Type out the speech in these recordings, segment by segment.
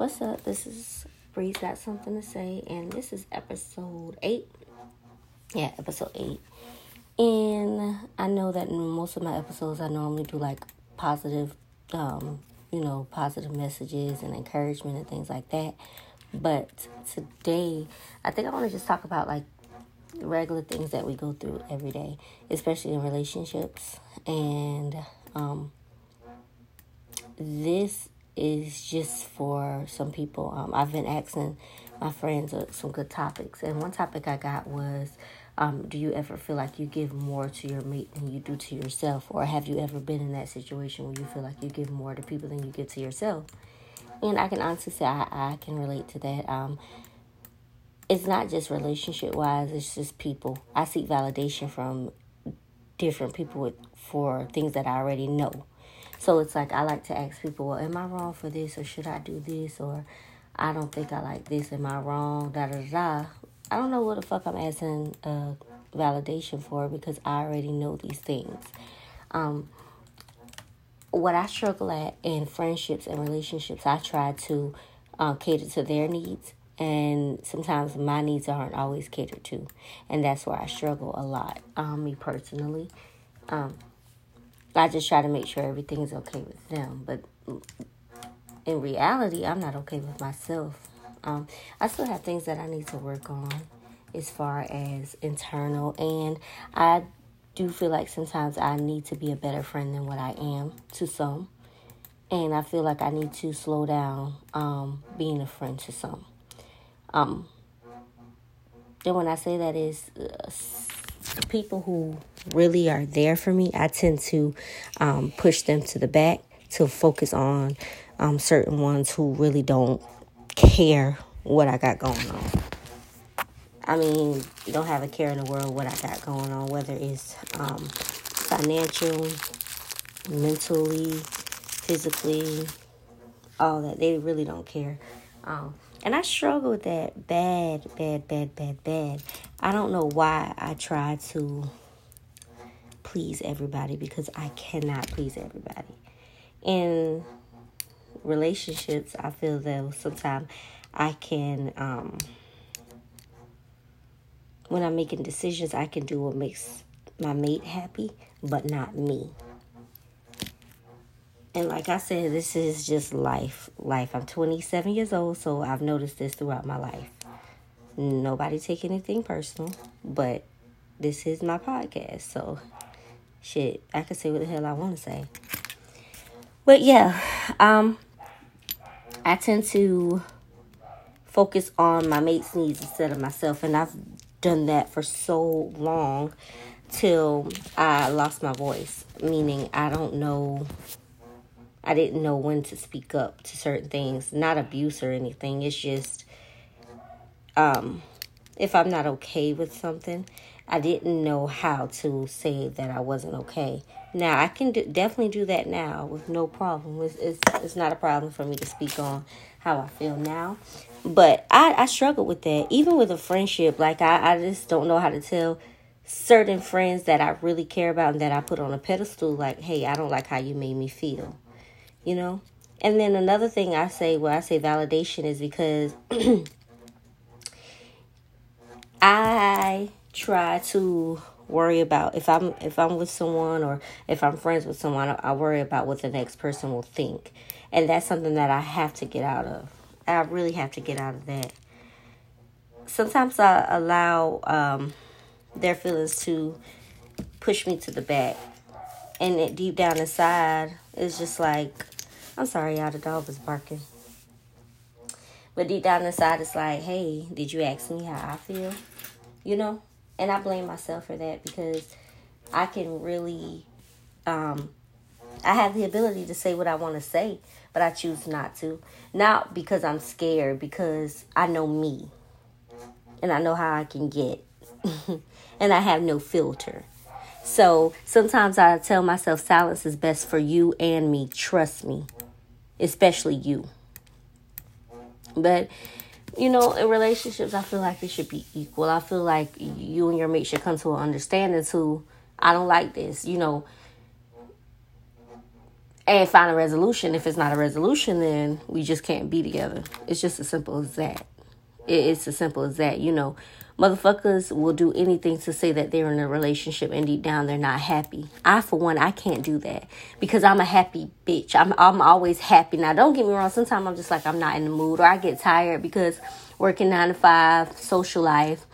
What's up? This is Bree's Got Something to Say, and this is episode 8. Yeah, episode 8. And I know that in most of my episodes, I normally do like positive, um, you know, positive messages and encouragement and things like that. But today, I think I want to just talk about like regular things that we go through every day, especially in relationships. And um, this is just for some people. Um, I've been asking my friends uh, some good topics, and one topic I got was, um, do you ever feel like you give more to your mate than you do to yourself, or have you ever been in that situation where you feel like you give more to people than you give to yourself? And I can honestly say I, I can relate to that. Um, it's not just relationship wise; it's just people. I seek validation from different people with, for things that I already know. So it's like I like to ask people, well, am I wrong for this or should I do this or I don't think I like this, am I wrong? Da da da. I don't know what the fuck I'm asking uh, validation for because I already know these things. Um, what I struggle at in friendships and relationships, I try to uh, cater to their needs, and sometimes my needs aren't always catered to, and that's where I struggle a lot. Um, me personally, um, I just try to make sure everything is okay with them. But in reality, I'm not okay with myself. Um, I still have things that I need to work on as far as internal, and I do feel like sometimes I need to be a better friend than what I am to some. And I feel like I need to slow down um, being a friend to some. Um, then when I say that is uh, people who really are there for me, I tend to um, push them to the back to focus on um, certain ones who really don't care what I got going on. I mean, don't have a care in the world what I got going on, whether it's um, financial, mentally, physically, all that. They really don't care. Um, and I struggle with that bad, bad, bad, bad, bad. I don't know why I try to please everybody because I cannot please everybody. In relationships, I feel that sometimes I can, um, when I'm making decisions, I can do what makes my mate happy, but not me. And like I said, this is just life. Life. I'm 27 years old, so I've noticed this throughout my life. Nobody take anything personal, but this is my podcast, so shit, I can say what the hell I want to say. But yeah, um, I tend to focus on my mate's needs instead of myself, and I've done that for so long till I lost my voice. Meaning, I don't know I didn't know when to speak up to certain things. Not abuse or anything. It's just um if I'm not okay with something, I didn't know how to say that I wasn't okay. Now I can definitely do that now with no problem. It's, it's it's not a problem for me to speak on how I feel now. But I I struggle with that even with a friendship. Like I I just don't know how to tell certain friends that I really care about and that I put on a pedestal like, "Hey, I don't like how you made me feel." you know? And then another thing I say, where I say validation, is because I try to worry about if I'm if I'm with someone or if I'm friends with someone, I worry about what the next person will think, and that's something that I have to get out of. I really have to get out of that. Sometimes I allow um, their feelings to push me to the back, and it deep down inside is just like I'm sorry, y'all. The dog was barking. But deep down inside, it's like, hey, did you ask me how I feel? You know? And I blame myself for that because I can really, um, I have the ability to say what I want to say, but I choose not to. Not because I'm scared, because I know me. And I know how I can get. and I have no filter. So sometimes I tell myself silence is best for you and me. Trust me especially you. But you know, in relationships, I feel like it should be equal. I feel like you and your mate should come to an understanding to, I don't like this. You know, and find a resolution. If it's not a resolution, then we just can't be together. It's just as simple as that. It's as simple as that. You know, motherfuckers will do anything to say that they're in a relationship and deep down they're not happy. I, for one, I can't do that because I'm a happy bitch. I'm I'm always happy. Now, don't get me wrong. Sometimes I'm just like I'm not in the mood or I get tired because working nine to five, social life,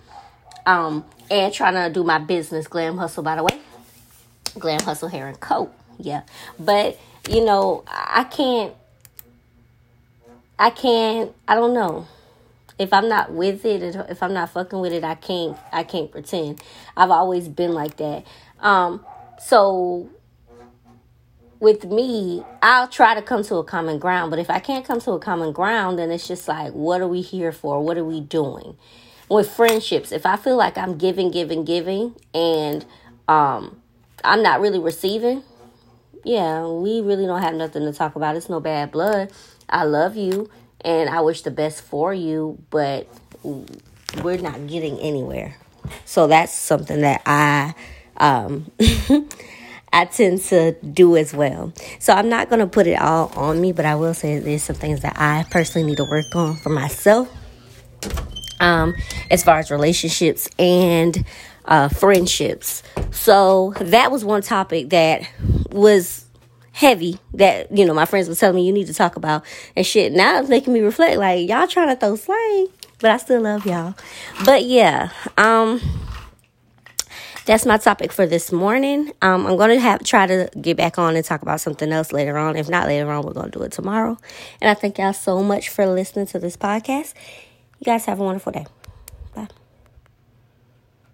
um, and trying to do my business, glam hustle. By the way, glam hustle hair and coat. Yeah, but you know, I can't. I can't. I don't know. If I'm not with it, if I'm not fucking with it, I can't. I can't pretend. I've always been like that. Um. So with me, I'll try to come to a common ground. But if I can't come to a common ground, then it's just like, what are we here for? What are we doing? With friendships, if I feel like I'm giving, giving, giving, and um, I'm not really receiving, yeah, we really don't have nothing to talk about. It's no bad blood. I love you and I wish the best for you, but we're not getting anywhere. So that's something that I um I tend to do as well. So I'm not going to put it all on me, but I will say there's some things that I personally need to work on for myself. Um as far as relationships and uh friendships. So that was one topic that was heavy that you know my friends were telling me you need to talk about and shit. Now it's making me reflect like y'all trying to throw slang, but I still love y'all. But yeah, um that's my topic for this morning. Um, I'm gonna have try to get back on and talk about something else later on. If not later on, we're gonna do it tomorrow. And I thank y'all so much for listening to this podcast. You guys have a wonderful day.